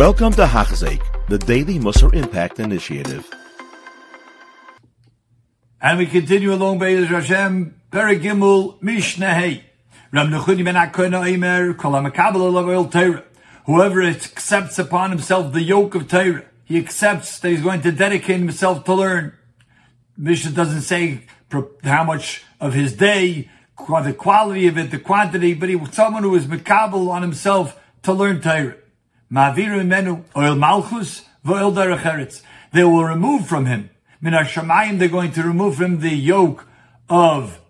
Welcome to Hachzik, the Daily Musar Impact Initiative. And we continue along Be'ez Hashem, Perigimul Mishnah Hey. Ram Nechuni ben Akona Eimer, Kol HaMakabel Olav Torah. Whoever accepts upon himself the yoke of Torah, he accepts that he's going to dedicate himself to learn. Mishnah doesn't say how much of his day, the quality of it, the quantity, but he someone who is makabel on himself to learn Torah. Menu oil malchus v'oil They will remove from him. Min shamayim they're going to remove from him the yoke of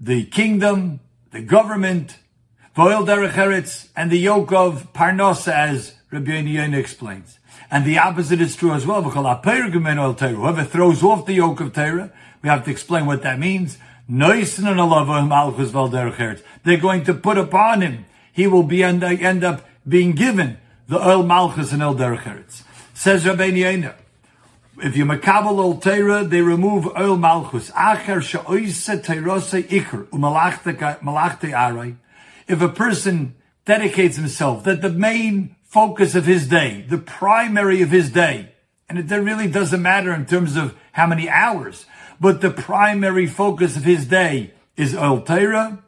the kingdom, the government, v'oil derech and the yoke of parnosa, as Rabbi Yonah explains. And the opposite is true as well. Whoever throws off the yoke of Torah, we have to explain what that means. They're going to put upon him. He will be end, end up being given the oil malchus and el derech Says Rabbeinu Yonah, if you makabel ol Torah, they remove oil malchus. Acher she'oise teirose ikr umalachte aray. If a person dedicates himself, that the main focus of his day, the primary of his day, and it really doesn't matter in terms of how many hours, but the primary focus of his day is oil Torah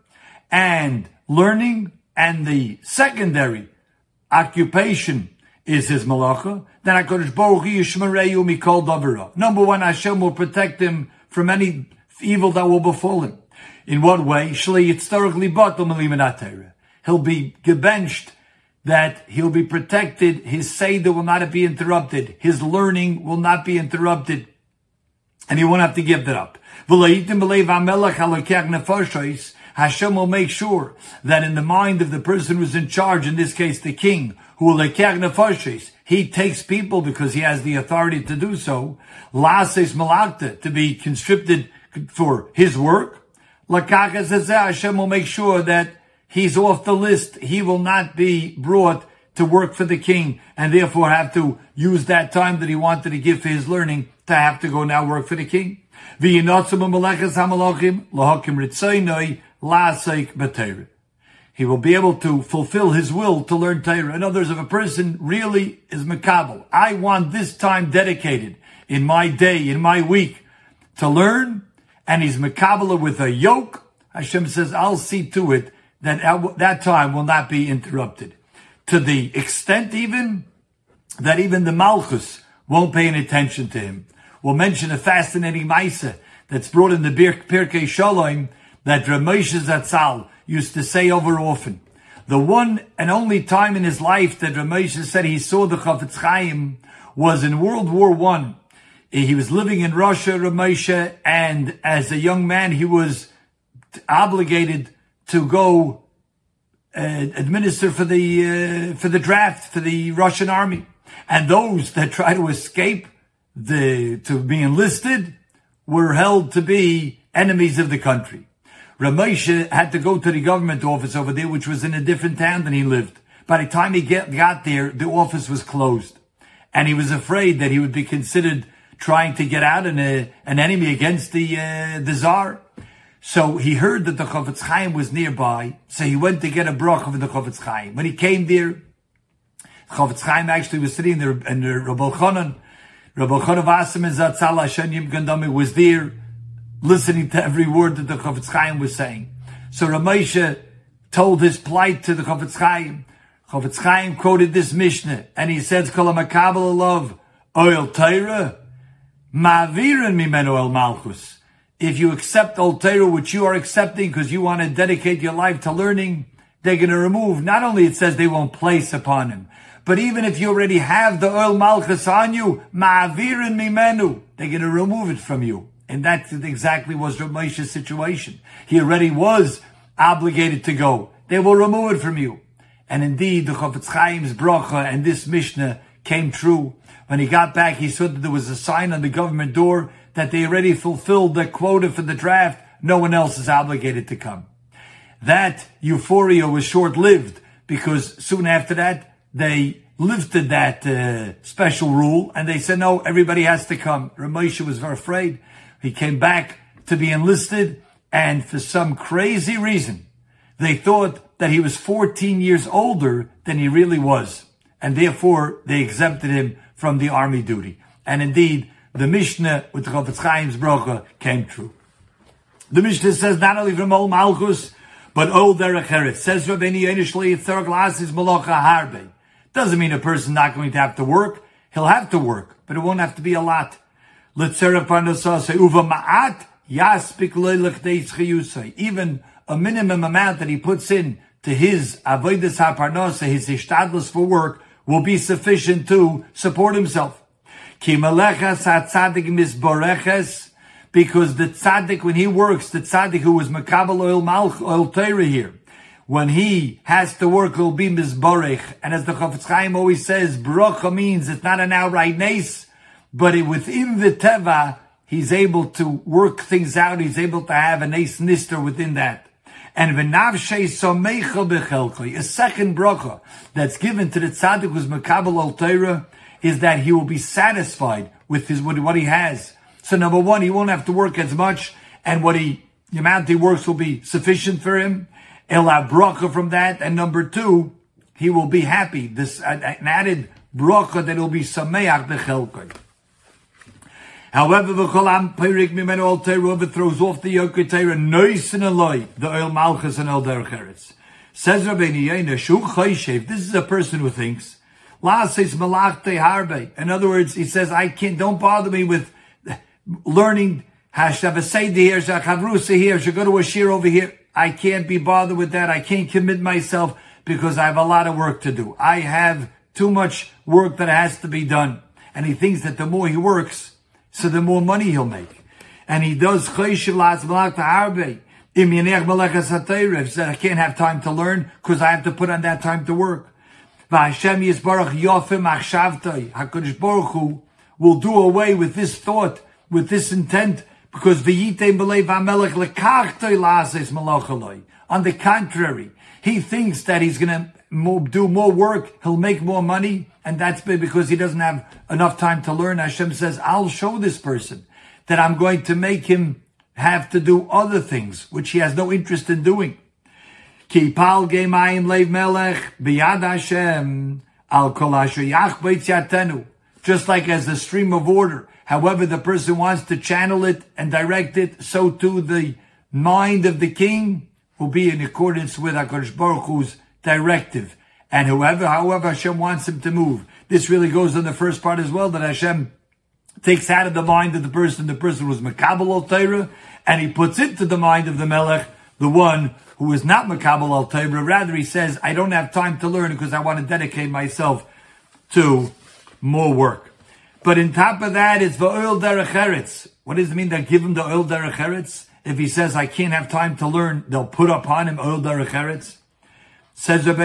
and learning, and the secondary occupation is his malacha, then HaKadosh Baruch Davira. Number one, Hashem will protect him from any evil that will befall him. In what way? He'll be gebenched that he'll be protected. His Seder will not be interrupted. His learning will not be interrupted. And he won't have to give that up. Hashem will make sure that in the mind of the person who's in charge, in this case the king, who will he takes people because he has the authority to do so, lases malakta, to be conscripted for his work. Hashem will make sure that he's off the list. He will not be brought to work for the king and therefore have to use that time that he wanted to give for his learning to have to go now work for the king. He will be able to fulfill his will to learn Torah. In other words, if a person really is makabel, I want this time dedicated in my day, in my week, to learn, and he's makabel with a yoke, Hashem says, I'll see to it that that time will not be interrupted. To the extent even that even the Malchus won't pay any attention to him. We'll mention a fascinating Maisa that's brought in the Pirkei Shalom that Ramosha Zatzal used to say over often. The one and only time in his life that Ramosha said he saw the Chafetz Chaim was in World War One. He was living in Russia, Ramosha, and as a young man, he was obligated to go uh, administer for the uh, for the draft for the Russian army. And those that try to escape the to be enlisted were held to be enemies of the country. Ramesha had to go to the government office over there, which was in a different town than he lived. By the time he get, got there, the office was closed. And he was afraid that he would be considered trying to get out an, uh, an enemy against the, uh, the Tsar. So he heard that the Chofetz Chaim was nearby, so he went to get a brach of the Chofetz Chaim. When he came there, Chofetz Chaim actually was sitting there, and the Rabbi Chanan, Rabbi Chanan Wasserman Zatzal Hashem Yim was there, listening to every word that the Chofetz Chaim was saying. So Ramesha told his plight to the Chofetz Chaim. Chofetz Chaim quoted this Mishnah, and he says, Kol HaMakabel love oil Torah, ma'avirin mimenu el malchus. If you accept oil Torah, which you are accepting because you want to dedicate your life to learning, they're going to remove, not only it says they won't place upon him, but even if you already have the oil malchus on you, ma'avirin mimenu, they're going to remove it from you. And that exactly was Ramesha's situation. He already was obligated to go. They will remove it from you. And indeed, the Chofetz Chaim's bracha and this Mishnah came true. When he got back, he saw that there was a sign on the government door that they already fulfilled the quota for the draft. No one else is obligated to come. That euphoria was short-lived because soon after that, they lifted that uh, special rule and they said, no, everybody has to come. Ramesha was very afraid. He came back to be enlisted, and for some crazy reason, they thought that he was 14 years older than he really was. and therefore they exempted him from the army duty. And indeed, the Mishnah with the Chofetz Chaim's brocha came true. The Mishnah says not only from Ol Malchus, but Ol Derech Eretz. Says Rabbeinu initially, third class is Malacha Harbe. Doesn't mean a person not going to have to work. He'll have to work, but it won't have to be a lot. Even a minimum amount that he puts in to his avodas haparnasa, his ishtadlus for work, will be sufficient to support himself. Because the tzaddik, when he works, the tzaddik who was makabel oil malch, oil Torah here, when he has to work, he'll be mizborech. And as the Chofetz Chaim always says, bracha means it's not an outright nace, but it, within the teva, he's able to work things out. He's able to have a nace nister within that. And v'navshei someicha bechelkoi, a second bracha that's given to the tzaddik who's makabel al Torah, is that he will be satisfied with his what he has. So number one, he won't have to work as much, and what he the amount he works will be sufficient for him. He'll have bracha from that, and number two, he will be happy. This an added bracha that will be sameach bechelkoi. However, the Cholam Perik Mimenu Al Teruah throws off the Yoke Teira Nois and Eloi, the Oil Malchus and El Derech Says Rabbeinu Yonah, Shu Chayshev, this is a person who thinks, La says Malach Harbe. In other words, he says, I can't, don't bother me with learning Hashav Seder here, Shachavrusa here, should go to a shiur over here. I can't be bothered with that. I can't commit myself because I have a lot of work to do. I have too much work that has to be done. And he thinks that the more he works, so the more money he'll make. And he does Chayshim Lats Malach Ta'arbe. Im Yenech HaTeireh. He said, I can't have time to learn because I have to put on that time to work. V'Hashem Yisbarach Yofim Achshavtai. HaKadosh Baruch Hu will do away with this thought, with this intent, because V'yitei B'lei V'Amelech Lekachtoi Lases Malachaloi. On the contrary, he thinks that he's going to more, do more work, he'll make more money, and that's because he doesn't have enough time to learn. Hashem says, I'll show this person that I'm going to make him have to do other things, which he has no interest in doing. Melech biyad Hashem al kol Just like as the stream of water, however the person wants to channel it and direct it, so too the mind of the king will be in accordance with HaKadosh Baruch Hu's directive. And whoever, however Hashem wants him to move. This really goes on the first part as well, that Hashem takes out of the mind of the person, the person was Makabal al Torah, and he puts into the mind of the Melech, the one who is not Makabal al Torah. Rather, he says, I don't have time to learn because I want to dedicate myself to more work. But in top of that, it's the derech. What does it mean that give him the oil derech eretz? If he says, I can't have time to learn, they'll put upon him oil derech eretz. Says that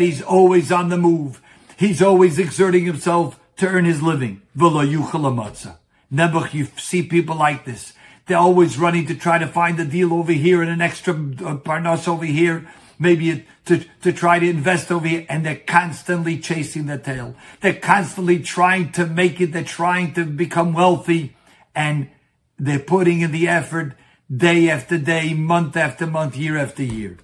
he's always on the move. He's always exerting himself to earn his living. Never you see people like this. They're always running to try to find a deal over here and an extra uh, parnas over here, maybe to, to try to invest over here, and they're constantly chasing the tail. They're constantly trying to make it. They're trying to become wealthy, and they're putting in the effort day after day, month after month, year after year.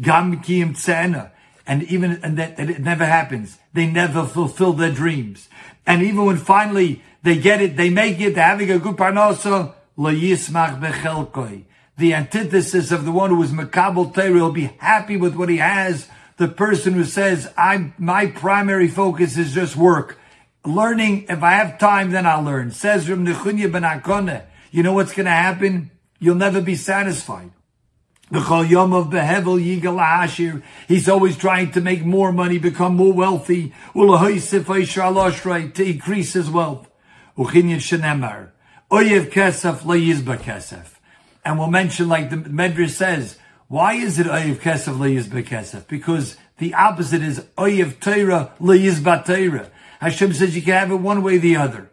Gam kiyim tzena. And even, and that, it never happens. They never fulfill their dreams. And even when finally they get it, they make it, they're having a good parnasa, lo yismach bechelkoi. The antithesis of the one who is makabel Torah will be happy with what he has. The person who says, I'm, my primary focus is just work. Learning, if I have time, then I'll learn. Says Ram Nechunya ben. You know what's going to happen? You'll never be satisfied. He's always trying to make more money, become more wealthy. To increase his wealth. And we'll mention, like the Medrash says, why is it Oyev Kesef Leyizba Kesef? Because the opposite is Oyev Torah Leyizba Torah. Hashem says you can have it one way or the other.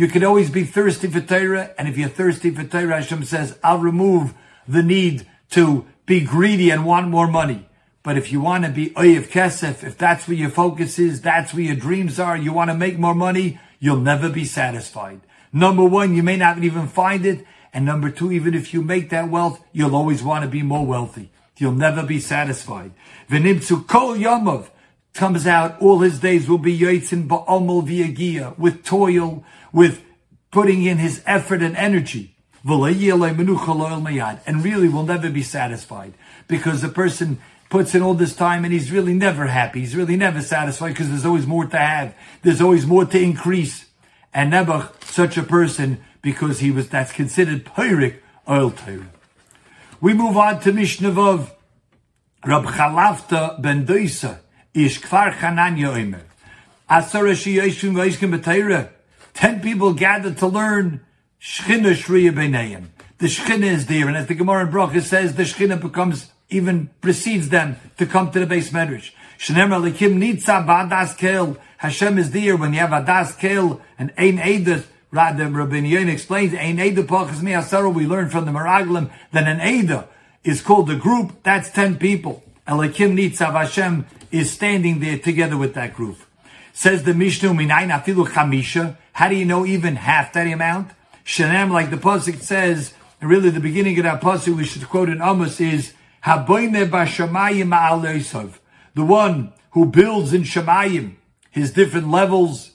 You can always be thirsty for Torah, and if you're thirsty for Torah, Hashem says, I'll remove the need to be greedy and want more money. But if you want to be Oyev Kesef, if that's where your focus is, that's where your dreams are, you want to make more money, you'll never be satisfied. Number one, you may not even find it. And number two, even if you make that wealth, you'll always want to be more wealthy. You'll never be satisfied. V'nimtzu kol yomov comes out, all his days will be yoitzin ba'omol v'yagia, with toil, with putting in his effort and energy. And really will never be satisfied because the person puts in all this time and he's really never happy. He's really never satisfied because there's always more to have. There's always more to increase. And never such a person because he was, that's considered Pyrik oil Torah. We move on to Mishnah Vav. Rab Chalafta ben Doisa ish kfar chananya oimer. Asara shiyashim vayishkim b'Torah. Ten people gathered to learn Shchina Shriya Beinayim. The Shchina is there, and as the Gemara in Bracha says, the Shchina becomes, even precedes them to come to the beis medrash. Shnemer Alikim Nitza Ba'adas Kel. Hashem is there when you have Adas Kel and Ein Eidah. Rabbi Rabbi explains, Ein Eidah Pachas Mi Asara, we learn from the Meraglim that an Eidah is called the group, that's ten people. Elikim Nitzav Hashem is standing there together with that group. Says the Mishnah, Minayin Afilu Chamisha. How do you know even half that amount? Shanem, like the Pasuk says, and really the beginning of that Pasuk we should quote in Amos is, Haboine Bashamayim Ma'al The one who builds in Shemayim, his different levels,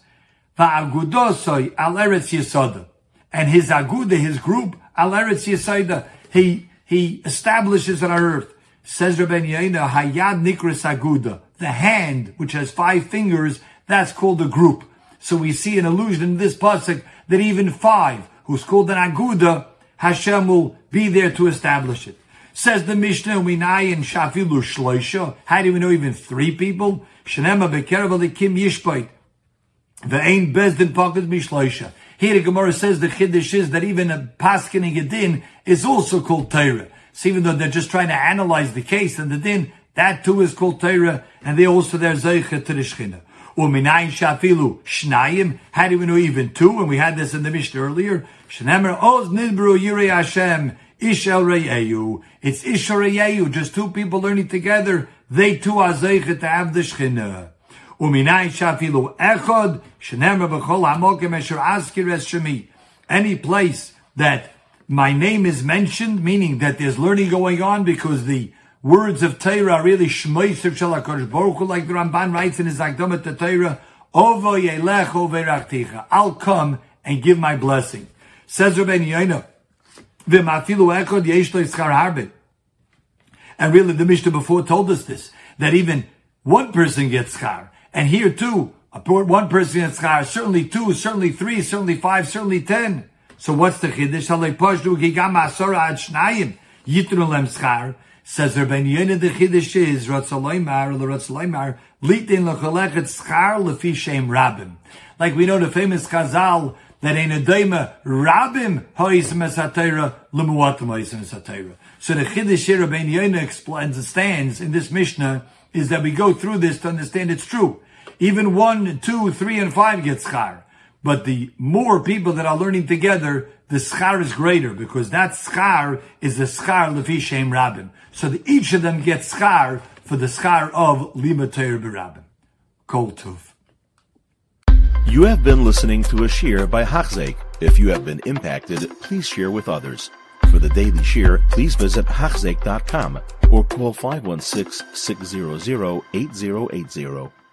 Va'agudosoi Al Eretz. And his aguda, his group, Al Eretz he, he establishes on our earth. Says Rabbi Yaina, Hayad Nikras Aguda. The hand, which has five fingers, that's called a group. So we see an allusion in this pasuk that even five, who's called an aguda, Hashem will be there to establish it. Says the Mishnah, Minayin Shafilu Shloisha. How do we know even three people? Shanema Bekerav Kim Yishbait. Ve'ain Bezdin Pakat Mishloisha. Here the Gemara says the Chiddush is that even a Paskin and Din is also called Torah. So even though they're just trying to analyze the case and the Din, that too is called Torah, and they also their Zeicha to the Shechina. Uminayin shafilu shnayim. How do we know even two? And we had this in the Mishnah earlier. Shnemer oz nidbru yirei Hashem ishel reyeyu. It's ishel reyeyu. Just two people learning together. They too are zeichet to have the shchina. Uminayin shafilu echod shnemer b'chol hamokim esher askir es shemi. Any place that my name is mentioned, meaning that there's learning going on because the words of Torah really shmoisav shel HaKadosh Baruch like the Ramban writes in his Akdamat to Torah, Ovo yelech overachticha. I'll come and give my blessing. Says Rabbi Yoina, v'mafilu echod yesh lo harbit. And really the Mishnah before told us this, that even one person gets schar. And here too, one person gets schar, certainly two, certainly three, certainly five, certainly ten. So what's the chiddush? Says Rabbeinu Yonah the Chiddush is Ratzaloymar or Ratzaloymar Litin Lecholechet Schar Lefi Shem Rabim. Like we know the famous Chazal that in a daima Rabim Hoisem Esatera Lemuatim Hoisem Esatera. So the Chiddush here Rabbeinu Yonah explains, understands in this Mishnah is that we go through this to understand it's true. Even one, two, three, and five get schar. But the more people that are learning together, the schar is greater because that schar is the schar lefi rabim. So that each of them gets schar for the schar of limater berabim. Kol tuv. You have been listening to a shiur by Hachzeik. If you have been impacted, please share with others. For the daily shiur, please visit Hachzeik.com or call 516 600 8080.